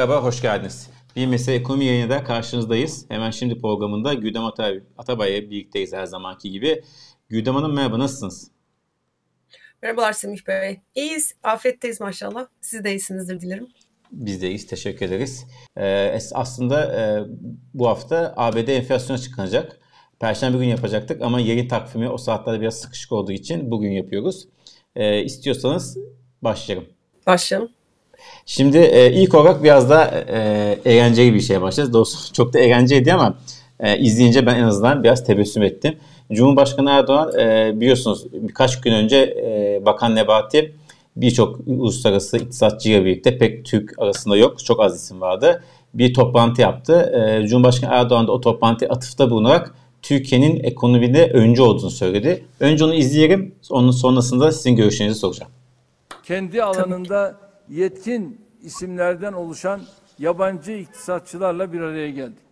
Merhaba, hoş geldiniz. Bir mesele ekonomi yayınında karşınızdayız. Hemen şimdi programında Güdem Atay, Atabay'la birlikteyiz her zamanki gibi. Güdem Hanım merhaba, nasılsınız? Merhabalar Semih Bey. İyiyiz, afiyetteyiz maşallah. Siz de iyisinizdir dilerim. Biz de iyiyiz, teşekkür ederiz. Ee, aslında e, bu hafta ABD enflasyonu açıklanacak. Perşembe günü yapacaktık ama yayın takvimi o saatlerde biraz sıkışık olduğu için bugün yapıyoruz. Ee, istiyorsanız başlayalım. Başlayalım. Şimdi e, ilk olarak biraz da e, eğlenceli bir şeye başlayacağız. Doğrusu çok da eğlenceliydi ama e, izleyince ben en azından biraz tebessüm ettim. Cumhurbaşkanı Erdoğan e, biliyorsunuz birkaç gün önce e, Bakan Nebati birçok uluslararası iktisatçıyla birlikte pek Türk arasında yok. Çok az isim vardı. Bir toplantı yaptı. E, Cumhurbaşkanı Erdoğan da o toplantıya atıfta bulunarak Türkiye'nin ekonomide öncü olduğunu söyledi. Önce onu izleyelim. Onun sonrasında sizin görüşlerinizi soracağım. Kendi alanında yetkin isimlerden oluşan yabancı iktisatçılarla bir araya geldik.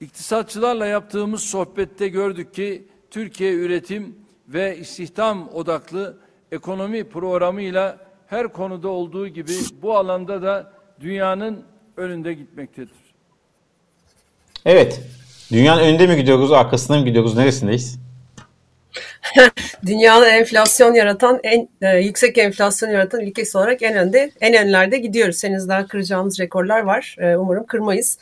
İktisatçılarla yaptığımız sohbette gördük ki Türkiye üretim ve istihdam odaklı ekonomi programıyla her konuda olduğu gibi bu alanda da dünyanın önünde gitmektedir. Evet. Dünyanın önünde mi gidiyoruz, arkasında mı gidiyoruz, neresindeyiz? Dünyada enflasyon yaratan, en e, yüksek enflasyon yaratan ülkesi olarak en önde, en önlerde gidiyoruz. Henüz daha kıracağımız rekorlar var. E, umarım kırmayız.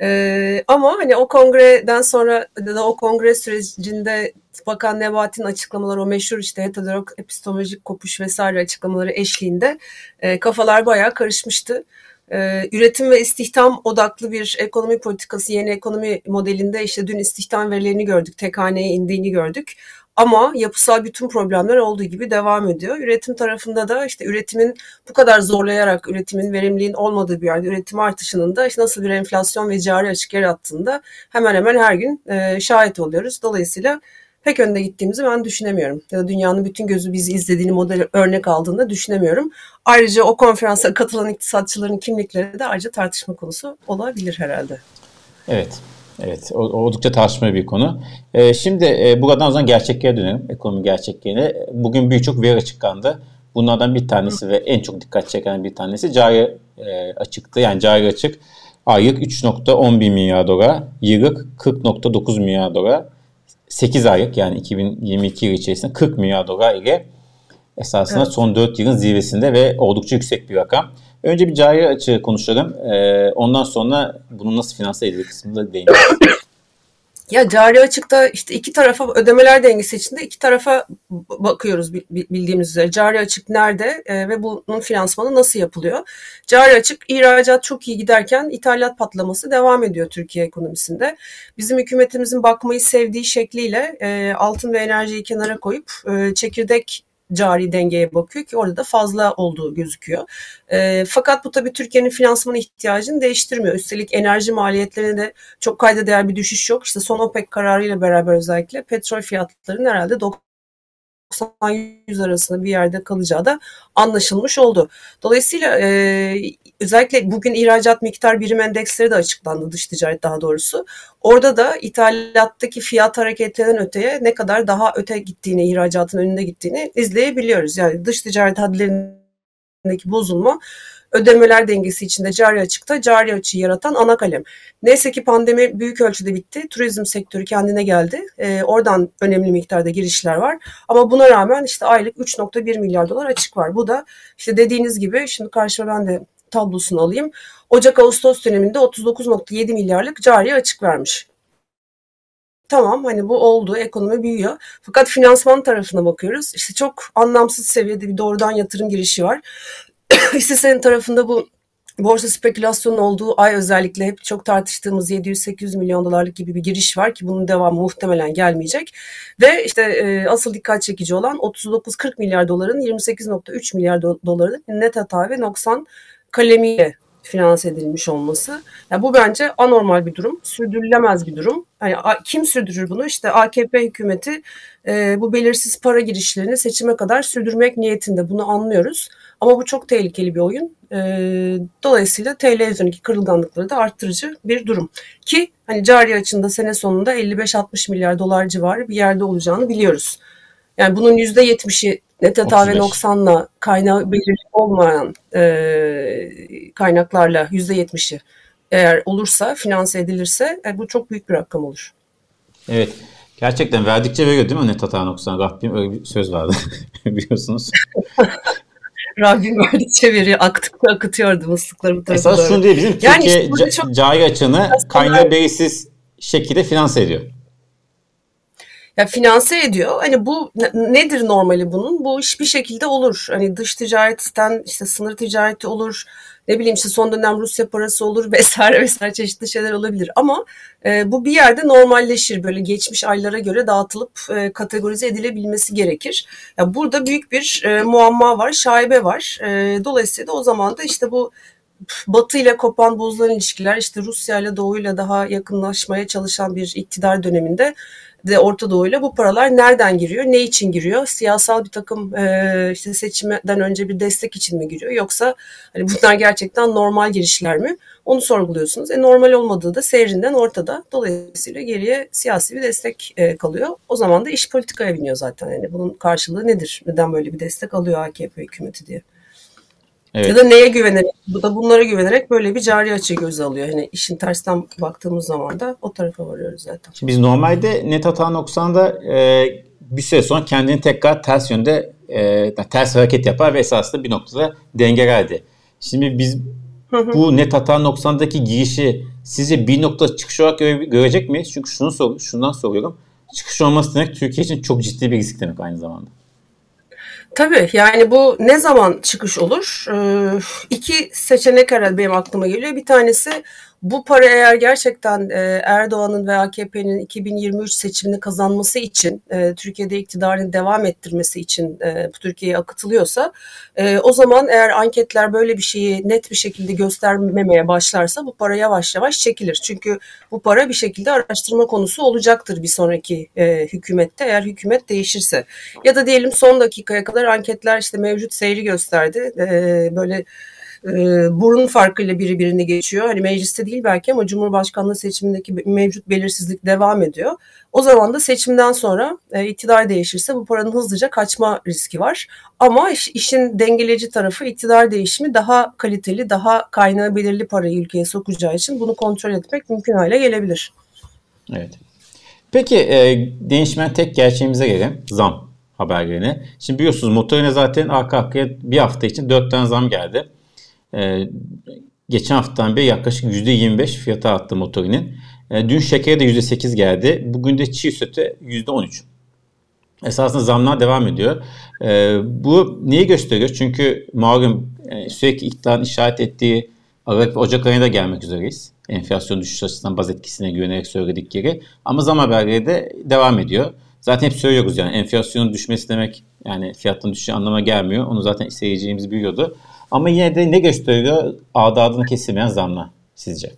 E, ama hani o kongreden sonra da o kongre sürecinde Bakan Nebati'nin açıklamaları, o meşhur işte heterodok epistemolojik kopuş vesaire açıklamaları eşliğinde e, kafalar bayağı karışmıştı. Ee, üretim ve istihdam odaklı bir ekonomi politikası, yeni ekonomi modelinde işte dün istihdam verilerini gördük, tek haneye indiğini gördük. Ama yapısal bütün problemler olduğu gibi devam ediyor. Üretim tarafında da işte üretimin bu kadar zorlayarak üretimin verimliliğin olmadığı bir yerde üretim artışının da işte nasıl bir enflasyon ve cari açık yarattığında hemen hemen her gün e, şahit oluyoruz. Dolayısıyla pek önde gittiğimizi ben düşünemiyorum. Ya da dünyanın bütün gözü bizi izlediğini model örnek aldığında düşünemiyorum. Ayrıca o konferansa katılan iktisatçıların kimlikleri de ayrıca tartışma konusu olabilir herhalde. Evet. Evet, oldukça tartışmalı bir konu. Ee, şimdi e, buradan o zaman gerçekliğe dönelim, ekonomi gerçekliğine. Bugün birçok veri açıklandı. Bunlardan bir tanesi ve en çok dikkat çeken bir tanesi cari e, açıktı. Yani cari açık aylık 3.11 milyar dolar, yıllık 40.9 milyar dolar. 8 aylık yani 2022 yıl içerisinde 40 milyar dolar ile esasında evet. son 4 yılın zirvesinde ve oldukça yüksek bir rakam. Önce bir cari açığı konuşalım. Ee, ondan sonra bunun nasıl finanse edilir kısmında değineceğiz. Ya cari açıkta işte iki tarafa ödemeler dengesi içinde iki tarafa bakıyoruz bildiğimiz üzere. Cari açık nerede e, ve bunun finansmanı nasıl yapılıyor? Cari açık ihracat çok iyi giderken ithalat patlaması devam ediyor Türkiye ekonomisinde. Bizim hükümetimizin bakmayı sevdiği şekliyle e, altın ve enerjiyi kenara koyup e, çekirdek cari dengeye bakıyor ki orada da fazla olduğu gözüküyor. E, fakat bu tabii Türkiye'nin finansman ihtiyacını değiştirmiyor. Üstelik enerji maliyetlerine de çok kayda değer bir düşüş yok. İşte son OPEC kararıyla beraber özellikle petrol fiyatlarının herhalde 90-100 arasında bir yerde kalacağı da anlaşılmış oldu. Dolayısıyla e, özellikle bugün ihracat miktar birim endeksleri de açıklandı dış ticaret daha doğrusu. Orada da ithalattaki fiyat hareketlerinden öteye ne kadar daha öte gittiğini, ihracatın önünde gittiğini izleyebiliyoruz. Yani dış ticaret hadlerindeki bozulma ödemeler dengesi içinde cari açıkta cari açığı yaratan ana kalem. Neyse ki pandemi büyük ölçüde bitti. Turizm sektörü kendine geldi. E, oradan önemli miktarda girişler var. Ama buna rağmen işte aylık 3.1 milyar dolar açık var. Bu da işte dediğiniz gibi şimdi karşıma ben de tablosunu alayım. Ocak-Ağustos döneminde 39.7 milyarlık cari açık vermiş. Tamam hani bu oldu ekonomi büyüyor. Fakat finansman tarafına bakıyoruz. İşte çok anlamsız seviyede bir doğrudan yatırım girişi var. Hissesenin tarafında bu borsa spekülasyonun olduğu ay özellikle hep çok tartıştığımız 700-800 milyon dolarlık gibi bir giriş var ki bunun devamı muhtemelen gelmeyecek. Ve işte e, asıl dikkat çekici olan 39-40 milyar doların 28.3 milyar do- doların net hata ve noksan kalemiyle finanse edilmiş olması. Yani bu bence anormal bir durum, sürdürülemez bir durum. Yani kim sürdürür bunu? İşte AKP hükümeti e, bu belirsiz para girişlerini seçime kadar sürdürmek niyetinde. Bunu anlıyoruz. Ama bu çok tehlikeli bir oyun. E, dolayısıyla TL üzerindeki kırılganlıkları da arttırıcı bir durum. Ki hani cari açında sene sonunda 55-60 milyar dolar civarı bir yerde olacağını biliyoruz. Yani bunun %70'i ve noksanla kaynağı belirli olmayan e, kaynaklarla %70'i eğer olursa, finanse edilirse e, bu çok büyük bir rakam olur. Evet. Gerçekten verdikçe veriyor değil mi net hata noksan? Rabbim öyle bir söz vardı biliyorsunuz. Rabbim verdikçe veriyor. Aktıkça akıtıyordu mıslıkları bu tarafa Esas şunu değil bizim yani Türkiye işte çok... cari açığını kaynağı belirsiz şekilde finanse ediyor. Ya finanse ediyor. Hani bu nedir normali bunun? Bu iş bir şekilde olur. Hani dış ticaretten işte sınır ticareti olur ne bileyim işte son dönem Rusya parası olur vesaire vesaire çeşitli şeyler olabilir ama e, bu bir yerde normalleşir böyle geçmiş aylara göre dağıtılıp e, kategorize edilebilmesi gerekir. Ya burada büyük bir e, muamma var, şaibe var. E, dolayısıyla o zaman da işte bu Batı ile kopan bozulan ilişkiler işte Rusya ile Doğu ile daha yakınlaşmaya çalışan bir iktidar döneminde de Orta Doğu ile bu paralar nereden giriyor, ne için giriyor? Siyasal bir takım e, işte seçimden önce bir destek için mi giriyor yoksa hani bunlar gerçekten normal girişler mi? Onu sorguluyorsunuz. E, normal olmadığı da seyrinden ortada. Dolayısıyla geriye siyasi bir destek e, kalıyor. O zaman da iş politikaya biniyor zaten. Yani bunun karşılığı nedir? Neden böyle bir destek alıyor AKP hükümeti diye. Evet. Ya da neye güvenerek, bu da bunlara güvenerek böyle bir cari açı göz alıyor. Hani işin tersten baktığımız zaman da o tarafa varıyoruz zaten. Şimdi biz normalde net hata noksanda e, bir süre sonra kendini tekrar ters yönde e, ters hareket yapar ve esasında bir noktada dengelerdi. Şimdi biz bu net hata noksandaki girişi sizce bir nokta çıkış olarak göre, görecek miyiz? Çünkü şunu sor, şundan soruyorum. Çıkış olması demek Türkiye için çok ciddi bir risk demek aynı zamanda. Tabii yani bu ne zaman çıkış olur? Ee, iki seçenek herhalde benim aklıma geliyor. Bir tanesi bu para eğer gerçekten e, Erdoğan'ın ve AKP'nin 2023 seçimini kazanması için, e, Türkiye'de iktidarını devam ettirmesi için e, Türkiye'ye akıtılıyorsa, e, o zaman eğer anketler böyle bir şeyi net bir şekilde göstermemeye başlarsa bu para yavaş yavaş çekilir. Çünkü bu para bir şekilde araştırma konusu olacaktır bir sonraki e, hükümette eğer hükümet değişirse. Ya da diyelim son dakikaya kadar anketler işte mevcut seyri gösterdi. E, böyle e, burun farkıyla biri birini geçiyor. Hani mecliste değil belki ama Cumhurbaşkanlığı seçimindeki mevcut belirsizlik devam ediyor. O zaman da seçimden sonra e, iktidar değişirse bu paranın hızlıca kaçma riski var. Ama iş, işin dengeleyici tarafı iktidar değişimi daha kaliteli, daha kaynağı belirli parayı ülkeye sokacağı için bunu kontrol etmek mümkün hale gelebilir. Evet. Peki e, değişmeyen tek gerçeğimize gelelim. Zam haberlerine. Şimdi biliyorsunuz motorine zaten arka arkaya bir hafta için 4 tane zam geldi. E, geçen haftadan beri yaklaşık %25 fiyatı arttı motorinin. E, dün şekere de %8 geldi. Bugün de çiğ süte %13. Esasında zamlar devam ediyor. E, bu neyi gösteriyor? Çünkü malum e, sürekli iktidarın işaret ettiği Aralık ve Ocak ayına da gelmek üzereyiz. Enflasyon düşüş açısından baz etkisine güvenerek söyledikleri. Ama zam haberleri de devam ediyor. Zaten hep söylüyoruz yani enflasyonun düşmesi demek yani fiyatın düşüşü anlama gelmiyor. Onu zaten seyircimiz biliyordu. Ama yine de ne gösteriyor adı adını kesilmeyen zamlar sizce?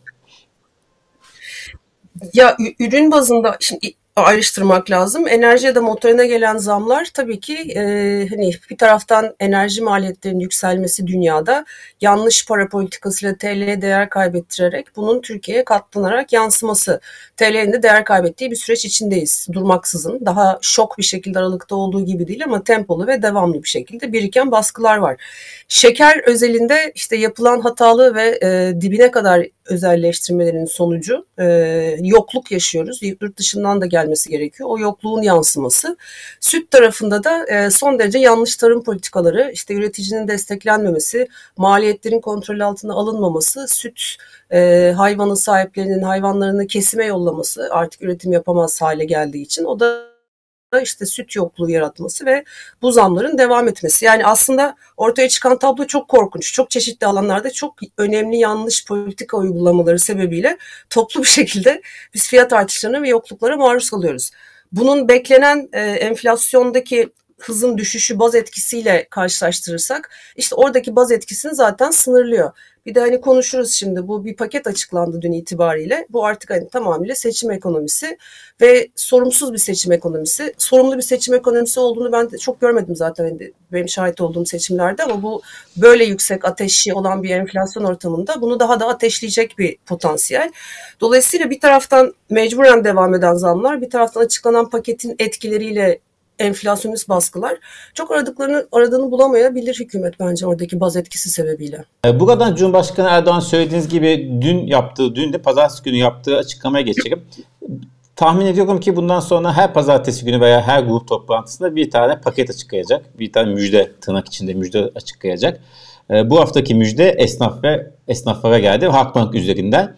Ya ürün bazında şimdi ayrıştırmak lazım. Enerji ya da motorine gelen zamlar tabii ki e, hani bir taraftan enerji maliyetlerinin yükselmesi dünyada yanlış para politikasıyla TL'ye değer kaybettirerek bunun Türkiye'ye katlanarak yansıması. TL'nin de değer kaybettiği bir süreç içindeyiz durmaksızın. Daha şok bir şekilde aralıkta olduğu gibi değil ama tempolu ve devamlı bir şekilde biriken baskılar var. Şeker özelinde işte yapılan hatalı ve e, dibine kadar özelleştirmelerin sonucu e, yokluk yaşıyoruz. Yurt dışından da gelmesi gerekiyor. O yokluğun yansıması. Süt tarafında da e, son derece yanlış tarım politikaları, işte üreticinin desteklenmemesi, maliyetlerin kontrol altına alınmaması, süt e, hayvanın sahiplerinin hayvanlarını kesime yollaması artık üretim yapamaz hale geldiği için o da işte süt yokluğu yaratması ve bu zamların devam etmesi. Yani aslında ortaya çıkan tablo çok korkunç. Çok çeşitli alanlarda çok önemli yanlış politika uygulamaları sebebiyle toplu bir şekilde biz fiyat artışlarına ve yokluklara maruz kalıyoruz. Bunun beklenen e, enflasyondaki hızın düşüşü baz etkisiyle karşılaştırırsak işte oradaki baz etkisini zaten sınırlıyor. Bir de hani konuşuruz şimdi bu bir paket açıklandı dün itibariyle. Bu artık hani tamamıyla seçim ekonomisi ve sorumsuz bir seçim ekonomisi. Sorumlu bir seçim ekonomisi olduğunu ben de çok görmedim zaten hani benim şahit olduğum seçimlerde ama bu böyle yüksek ateşi olan bir enflasyon ortamında bunu daha da ateşleyecek bir potansiyel. Dolayısıyla bir taraftan mecburen devam eden zamlar, bir taraftan açıklanan paketin etkileriyle enflasyonist baskılar çok aradıklarını aradığını bulamayabilir hükümet bence oradaki baz etkisi sebebiyle. E, buradan Cumhurbaşkanı Erdoğan söylediğiniz gibi dün yaptığı, dün de pazartesi günü yaptığı açıklamaya geçelim. Tahmin ediyorum ki bundan sonra her pazartesi günü veya her grup toplantısında bir tane paket açıklayacak. Bir tane müjde, tırnak içinde müjde açıklayacak. E, bu haftaki müjde esnaf ve esnaflara geldi. Halkbank üzerinden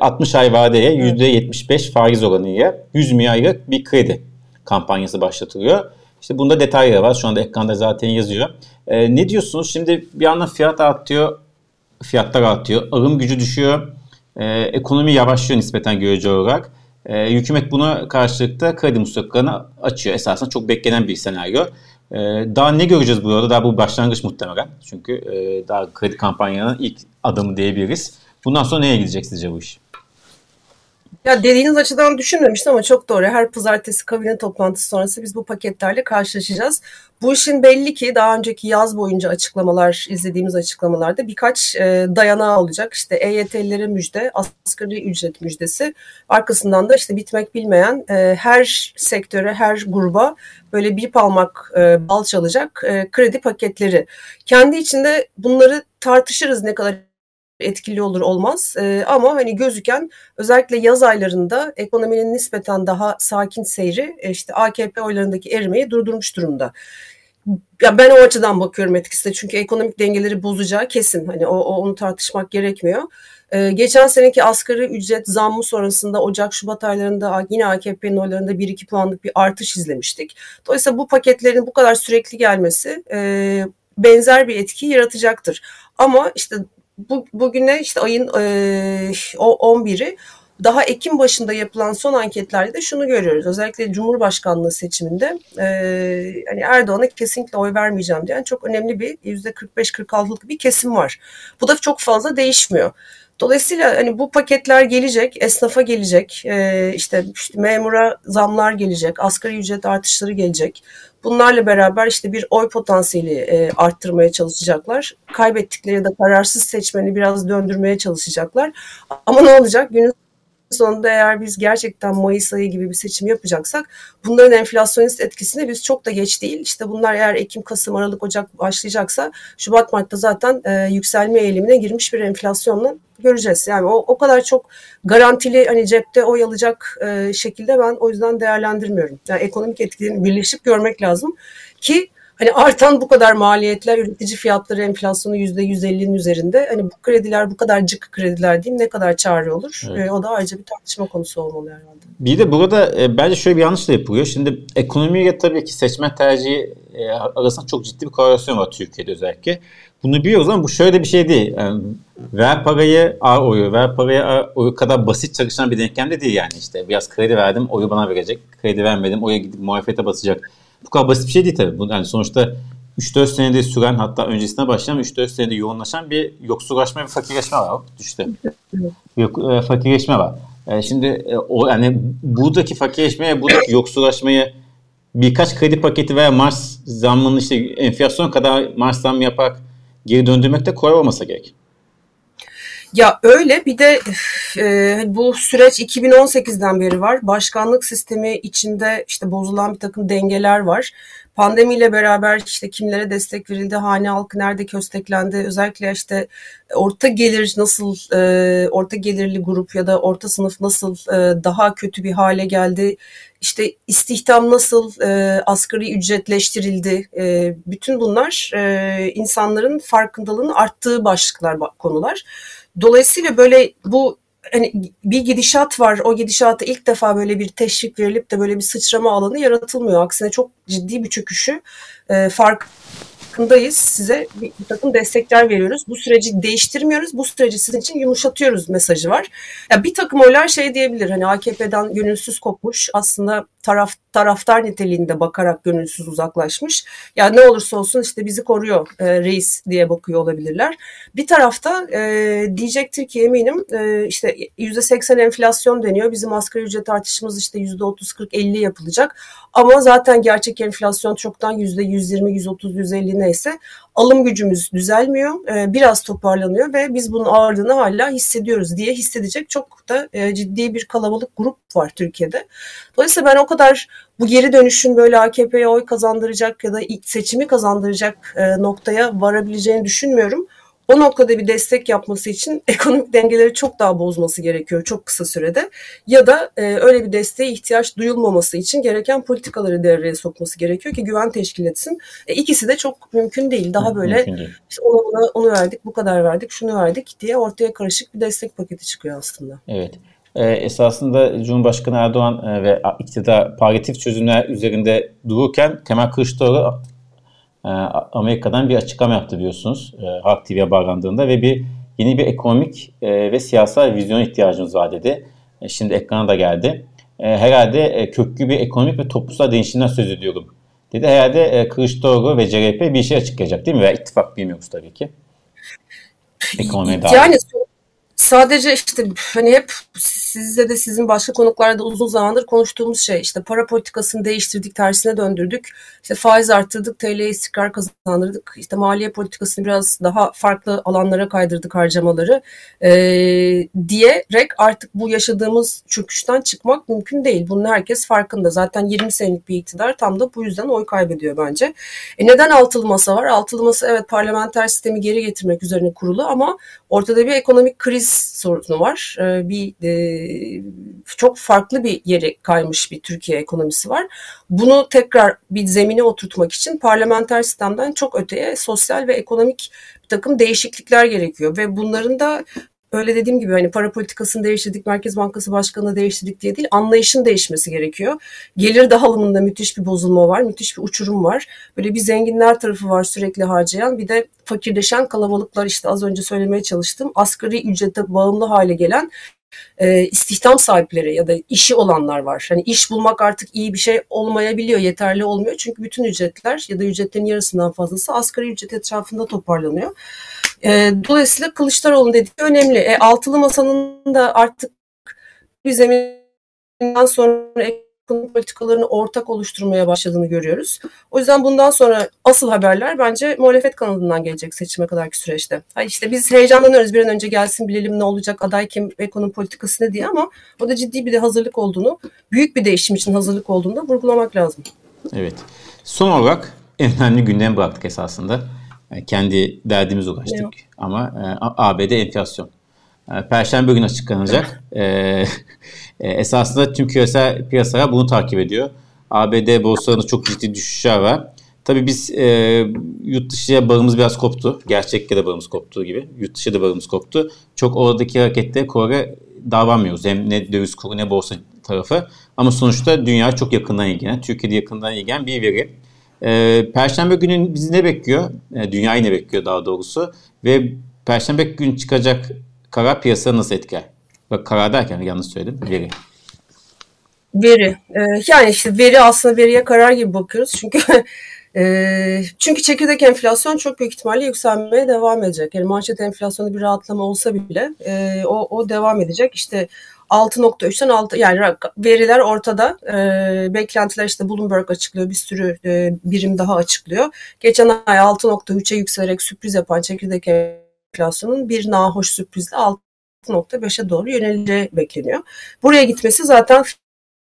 60 e, ay vadeye %75 faiz oranıyla 100 milyarlık bir kredi kampanyası başlatılıyor. İşte bunda detayları var. Şu anda ekranda zaten yazıyor. E, ne diyorsunuz? Şimdi bir yandan fiyat artıyor, fiyatlar artıyor, alım gücü düşüyor, e, ekonomi yavaşlıyor nispeten görece olarak. E, hükümet buna karşılık da kredi musluklarını açıyor. Esasında çok beklenen bir senaryo. E, daha ne göreceğiz bu arada? Daha bu başlangıç muhtemelen. Çünkü e, daha kredi kampanyanın ilk adımı diyebiliriz. Bundan sonra neye gidecek sizce bu iş? Ya dediğiniz açıdan düşünmemiştim ama çok doğru. Her pazartesi kabine toplantısı sonrası biz bu paketlerle karşılaşacağız. Bu işin belli ki daha önceki yaz boyunca açıklamalar, izlediğimiz açıklamalarda birkaç e, dayanağı olacak. İşte EYT'lilere müjde, asgari ücret müjdesi. Arkasından da işte bitmek bilmeyen e, her sektöre, her gruba böyle bir palmak e, bal çalacak e, kredi paketleri. Kendi içinde bunları tartışırız ne kadar etkili olur olmaz e, ama hani gözüken özellikle yaz aylarında ekonominin nispeten daha sakin seyri e, işte AKP oylarındaki erimeyi durdurmuş durumda. Ya ben o açıdan bakıyorum etkisine çünkü ekonomik dengeleri bozacağı kesin hani o, o onu tartışmak gerekmiyor. Ee, geçen seneki asgari ücret zammı sonrasında Ocak-Şubat aylarında yine AKP'nin oylarında 1-2 puanlık bir artış izlemiştik. Dolayısıyla bu paketlerin bu kadar sürekli gelmesi e, benzer bir etki yaratacaktır. Ama işte bu, bugüne işte ayın e, 11'i daha Ekim başında yapılan son anketlerde de şunu görüyoruz. Özellikle Cumhurbaşkanlığı seçiminde e, hani Erdoğan'a kesinlikle oy vermeyeceğim diyen çok önemli bir %45-46'lık bir kesim var. Bu da çok fazla değişmiyor. Dolayısıyla hani bu paketler gelecek, esnafa gelecek, e, işte, işte memura zamlar gelecek, asgari ücret artışları gelecek. Bunlarla beraber işte bir oy potansiyeli e, arttırmaya çalışacaklar. Kaybettikleri de kararsız seçmeni biraz döndürmeye çalışacaklar. Ama ne olacak? Günün sonunda eğer biz gerçekten Mayıs ayı gibi bir seçim yapacaksak bunların enflasyonist etkisine biz çok da geç değil. İşte bunlar eğer Ekim, Kasım, Aralık, Ocak başlayacaksa Şubat, Mart'ta zaten e, yükselme eğilimine girmiş bir enflasyonla göreceğiz. Yani o, o kadar çok garantili hani cepte oy alacak e, şekilde ben o yüzden değerlendirmiyorum. Yani ekonomik etkilerini birleşip görmek lazım ki hani artan bu kadar maliyetler, üretici fiyatları enflasyonu yüzde 150'nin üzerinde. Hani bu krediler bu kadar cık krediler diyeyim ne kadar çare olur? Evet. E, o da ayrıca bir tartışma konusu olmalı herhalde. Bir de burada e, bence şöyle bir yanlış da yapılıyor. Şimdi ekonomiye tabii ki seçmen tercihi e, arasında çok ciddi bir korelasyon var Türkiye'de özellikle. Bunu biliyoruz ama bu şöyle bir şey değil. Yani ver parayı A oyu, ver parayı A oyu kadar basit çalışan bir denklem de değil yani işte. Biraz kredi verdim, oyu bana verecek. Kredi vermedim, oya gidip muhalefete basacak. Bu kadar basit bir şey değil tabii. Yani sonuçta 3-4 senede süren hatta öncesine başlayan 3-4 senede yoğunlaşan bir yoksullaşma ve fakirleşme var. İşte yok, e, fakirleşme var. E, şimdi e, o yani buradaki fakirleşmeye, buradaki yoksullaşmayı birkaç kredi paketi veya Mars zammının işte enflasyon kadar Mars zam yaparak geri döndürmek de kolay olmasa gerek. Ya öyle bir de e, bu süreç 2018'den beri var. Başkanlık sistemi içinde işte bozulan bir takım dengeler var. Pandemiyle beraber işte kimlere destek verildi, hane halkı nerede kösteklendi, özellikle işte orta gelir nasıl, e, orta gelirli grup ya da orta sınıf nasıl e, daha kötü bir hale geldi, işte istihdam nasıl e, asgari ücretleştirildi, e, bütün bunlar e, insanların farkındalığının arttığı başlıklar, konular. Dolayısıyla böyle bu hani bir gidişat var. O gidişata ilk defa böyle bir teşvik verilip de böyle bir sıçrama alanı yaratılmıyor. Aksine çok ciddi bir çöküşü e, fark farkındayız. Size bir, takım destekler veriyoruz. Bu süreci değiştirmiyoruz. Bu süreci sizin için yumuşatıyoruz mesajı var. Ya bir takım oylar şey diyebilir. Hani AKP'den gönülsüz kopmuş. Aslında taraf taraftar niteliğinde bakarak gönülsüz uzaklaşmış. Ya ne olursa olsun işte bizi koruyor e, reis diye bakıyor olabilirler. Bir tarafta e, diyecektir ki eminim e, işte %80 enflasyon deniyor. Bizim asgari ücret artışımız işte %30-40-50 yapılacak. Ama zaten gerçek enflasyon çoktan %120, %30, %50 neyse alım gücümüz düzelmiyor. E, biraz toparlanıyor ve biz bunun ağırlığını hala hissediyoruz diye hissedecek çok da e, ciddi bir kalabalık grup var Türkiye'de. Dolayısıyla ben o kadar bu geri dönüşün böyle AKP'ye oy kazandıracak ya da seçimi kazandıracak e, noktaya varabileceğini düşünmüyorum. O noktada bir destek yapması için ekonomik dengeleri çok daha bozması gerekiyor çok kısa sürede. Ya da e, öyle bir desteğe ihtiyaç duyulmaması için gereken politikaları devreye sokması gerekiyor ki güven teşkil etsin. E, ikisi de çok mümkün değil. Daha böyle değil. işte ona buna onu verdik, bu kadar verdik, şunu verdik diye ortaya karışık bir destek paketi çıkıyor aslında. Evet. Ee, esasında Cumhurbaşkanı Erdoğan e, ve iktidar palyatif çözümler üzerinde dururken Kemal Kılıçdaroğlu e, Amerika'dan bir açıklama yaptı biliyorsunuz e, Halk TV'ye bağlandığında ve bir yeni bir ekonomik e, ve siyasal vizyon ihtiyacımız var dedi. Şimdi ekrana da geldi. Herhalde köklü bir ekonomik ve toplumsal değişimden söz ediyorum dedi. Herhalde Kılıçdaroğlu ve CHP bir şey açıklayacak değil mi? Veya ittifak bilmiyoruz tabii ki. Ekonomiye dair. Yani sadece işte hani hep sizle de sizin başka konuklarda uzun zamandır konuştuğumuz şey işte para politikasını değiştirdik tersine döndürdük. İşte faiz arttırdık TL istikrar kazandırdık. İşte maliye politikasını biraz daha farklı alanlara kaydırdık harcamaları e, diyerek artık bu yaşadığımız çöküşten çıkmak mümkün değil. Bunun herkes farkında. Zaten 20 senelik bir iktidar tam da bu yüzden oy kaybediyor bence. E neden altılı masa var? Altılı masa evet parlamenter sistemi geri getirmek üzerine kurulu ama ortada bir ekonomik kriz sorunu var e, bir e, çok farklı bir yere kaymış bir Türkiye ekonomisi var. Bunu tekrar bir zemine oturtmak için parlamenter sistemden çok öteye sosyal ve ekonomik bir takım değişiklikler gerekiyor ve bunların da öyle dediğim gibi hani para politikasını değiştirdik, Merkez Bankası Başkanı'nı değiştirdik diye değil, anlayışın değişmesi gerekiyor. Gelir dağılımında müthiş bir bozulma var, müthiş bir uçurum var. Böyle bir zenginler tarafı var sürekli harcayan, bir de fakirleşen kalabalıklar işte az önce söylemeye çalıştım. Asgari ücrete bağımlı hale gelen e, istihdam sahipleri ya da işi olanlar var. Hani iş bulmak artık iyi bir şey olmayabiliyor, yeterli olmuyor. Çünkü bütün ücretler ya da ücretlerin yarısından fazlası asgari ücret etrafında toparlanıyor. E, dolayısıyla Kılıçdaroğlu'nun dediği önemli. E, altılı masanın da artık bir zeminden sonra ekonomi politikalarını ortak oluşturmaya başladığını görüyoruz. O yüzden bundan sonra asıl haberler bence muhalefet kanadından gelecek seçime kadarki süreçte. Ha işte biz heyecanlanıyoruz bir an önce gelsin bilelim ne olacak aday kim ekonomi politikası ne diye ama o da ciddi bir de hazırlık olduğunu, büyük bir değişim için hazırlık olduğunu da vurgulamak lazım. Evet. Son olarak en önemli gündem bıraktık esasında. Kendi derdimiz ulaştık Yok. ama e, ABD enflasyon. E, Perşembe günü açıklanacak. e, e, esasında tüm küresel piyasalar bunu takip ediyor. ABD borsalarında çok ciddi düşüşler var. Tabii biz e, yurt dışıya bağımız biraz koptu. Gerçekte de bağımız koptuğu gibi. Yurt dışı da bağımız koptu. Çok oradaki harekette Kore davranmıyoruz. Hem ne döviz kuru ne borsa tarafı. Ama sonuçta dünya çok yakından ilgilenen, Türkiye'de yakından ilgilenen bir veri. E, Perşembe günü bizi ne bekliyor? E, dünyayı ne bekliyor daha doğrusu? Ve Perşembe gün çıkacak karar piyasa nasıl etkiler? Bak karar derken yanlış söyledim. Veri. Veri. Ee, yani işte veri aslında veriye karar gibi bakıyoruz. Çünkü e, çünkü çekirdek enflasyon çok büyük ihtimalle yükselmeye devam edecek. Yani manşet enflasyonu bir rahatlama olsa bile e, o, o devam edecek. İşte 6.3'ten 6 yani veriler ortada. E, beklentiler işte Bloomberg açıklıyor. Bir sürü e, birim daha açıklıyor. Geçen ay 6.3'e yükselerek sürpriz yapan çekirdek enflasyonun bir nahoş sürprizle 6.5'e doğru yöneleceği bekleniyor. Buraya gitmesi zaten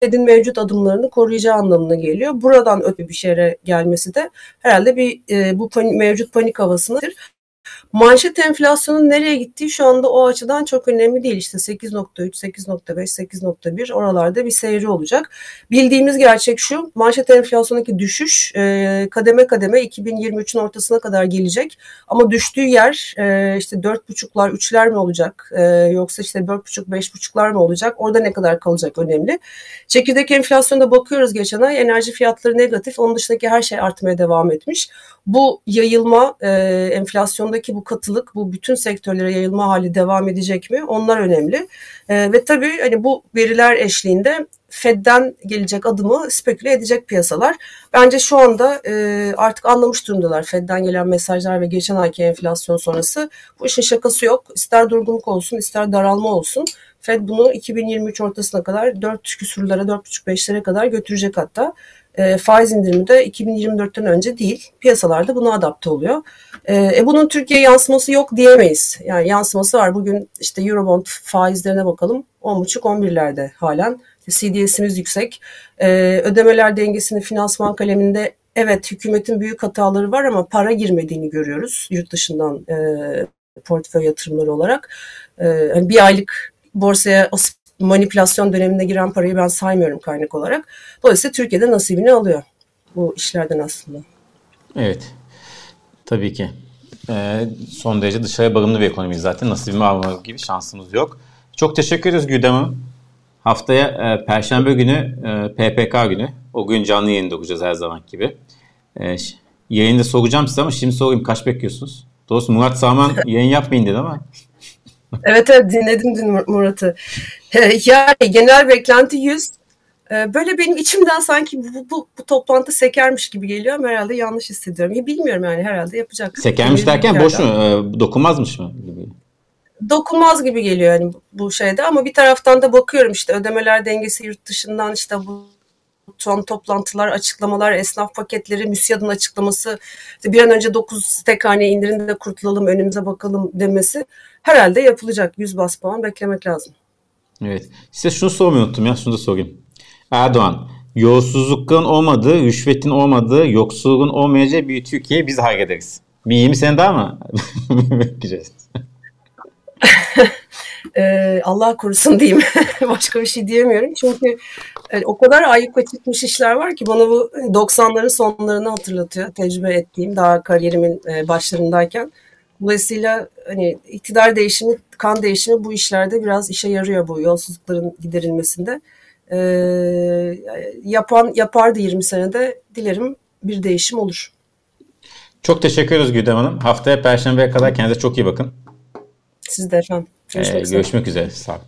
Fed'in mevcut adımlarını koruyacağı anlamına geliyor. Buradan öte bir şeye gelmesi de herhalde bir e, bu panik, mevcut panik havasıdır. Manşet enflasyonun nereye gittiği şu anda o açıdan çok önemli değil. İşte 8.3, 8.5, 8.1 oralarda bir seyri olacak. Bildiğimiz gerçek şu, manşet enflasyondaki düşüş e, kademe kademe 2023'ün ortasına kadar gelecek. Ama düştüğü yer e, işte 4.5'lar, 3'ler mi olacak e, yoksa işte 4.5, 5.5'lar mı olacak? Orada ne kadar kalacak önemli. Çekirdek enflasyonda bakıyoruz geçen ay enerji fiyatları negatif. Onun dışındaki her şey artmaya devam etmiş. Bu yayılma e, enflasyondaki bu katılık bu bütün sektörlere yayılma hali devam edecek mi? Onlar önemli. E, ve tabii hani bu veriler eşliğinde Fed'den gelecek adımı speküle edecek piyasalar. Bence şu anda e, artık anlamış durumdalar Fed'den gelen mesajlar ve geçen ayki enflasyon sonrası. Bu işin şakası yok. İster durgunluk olsun ister daralma olsun. Fed bunu 2023 ortasına kadar 4 küsurlara 4,5-5'lere kadar götürecek hatta e, faiz indirimi de 2024'ten önce değil. Piyasalarda buna adapte oluyor. E, e, bunun Türkiye yansıması yok diyemeyiz. Yani yansıması var. Bugün işte Eurobond faizlerine bakalım. 10,5-11'lerde halen. CDS'imiz yüksek. E, ödemeler dengesini finansman kaleminde evet hükümetin büyük hataları var ama para girmediğini görüyoruz yurt dışından e, portföy yatırımları olarak. E, hani bir aylık borsaya manipülasyon döneminde giren parayı ben saymıyorum kaynak olarak. Dolayısıyla Türkiye'de nasibini alıyor bu işlerden aslında. Evet. Tabii ki. Ee, son derece dışarıya bağımlı bir ekonomi zaten. Nasibimi alma gibi şansımız yok. Çok teşekkür ederiz Güdem Hanım. Haftaya e, Perşembe günü e, PPK günü. O gün canlı yayında okuyacağız her zaman gibi. E, yayında soracağım size ama şimdi sorayım. Kaç bekliyorsunuz? Doğrusu Murat Saman yayın yapmayın dedi ama. evet evet dinledim dün Murat'ı. Yani genel beklenti 100. Ee, böyle benim içimden sanki bu, bu, bu toplantı sekermiş gibi geliyor ama herhalde yanlış hissediyorum. Ya bilmiyorum yani herhalde yapacak. Sekermiş derken boş mu? Ee, dokunmazmış mı? Gibi. Dokunmaz gibi geliyor yani bu şeyde ama bir taraftan da bakıyorum işte ödemeler dengesi yurt dışından işte bu son toplantılar, açıklamalar, esnaf paketleri, MÜSİAD'ın açıklaması, işte bir an önce 9 tek haneye indirin de kurtulalım, önümüze bakalım demesi herhalde yapılacak. 100 bas puan beklemek lazım. Evet. Size şunu sormayı unuttum ya. Şunu da sorayım. Erdoğan, yolsuzlukların olmadığı, rüşvetin olmadığı, yoksulluğun olmayacağı bir Türkiye biz hayal ederiz. Bir 20 sene daha mı bekleyeceğiz? ee, Allah korusun diyeyim. Başka bir şey diyemiyorum. Çünkü e, o kadar ayyuka çıkmış işler var ki bana bu 90'ların sonlarını hatırlatıyor. Tecrübe ettiğim daha kariyerimin e, başlarındayken. Dolayısıyla hani iktidar değişimi, kan değişimi bu işlerde biraz işe yarıyor bu yolsuzlukların giderilmesinde. Ee, yapan yapardı 20 senede. Dilerim bir değişim olur. Çok teşekkür ederiz Güdem Hanım. Haftaya Perşembe'ye kadar kendinize çok iyi bakın. Siz de efendim. Görüşmek, ee, görüşmek üzere. Sağ olun.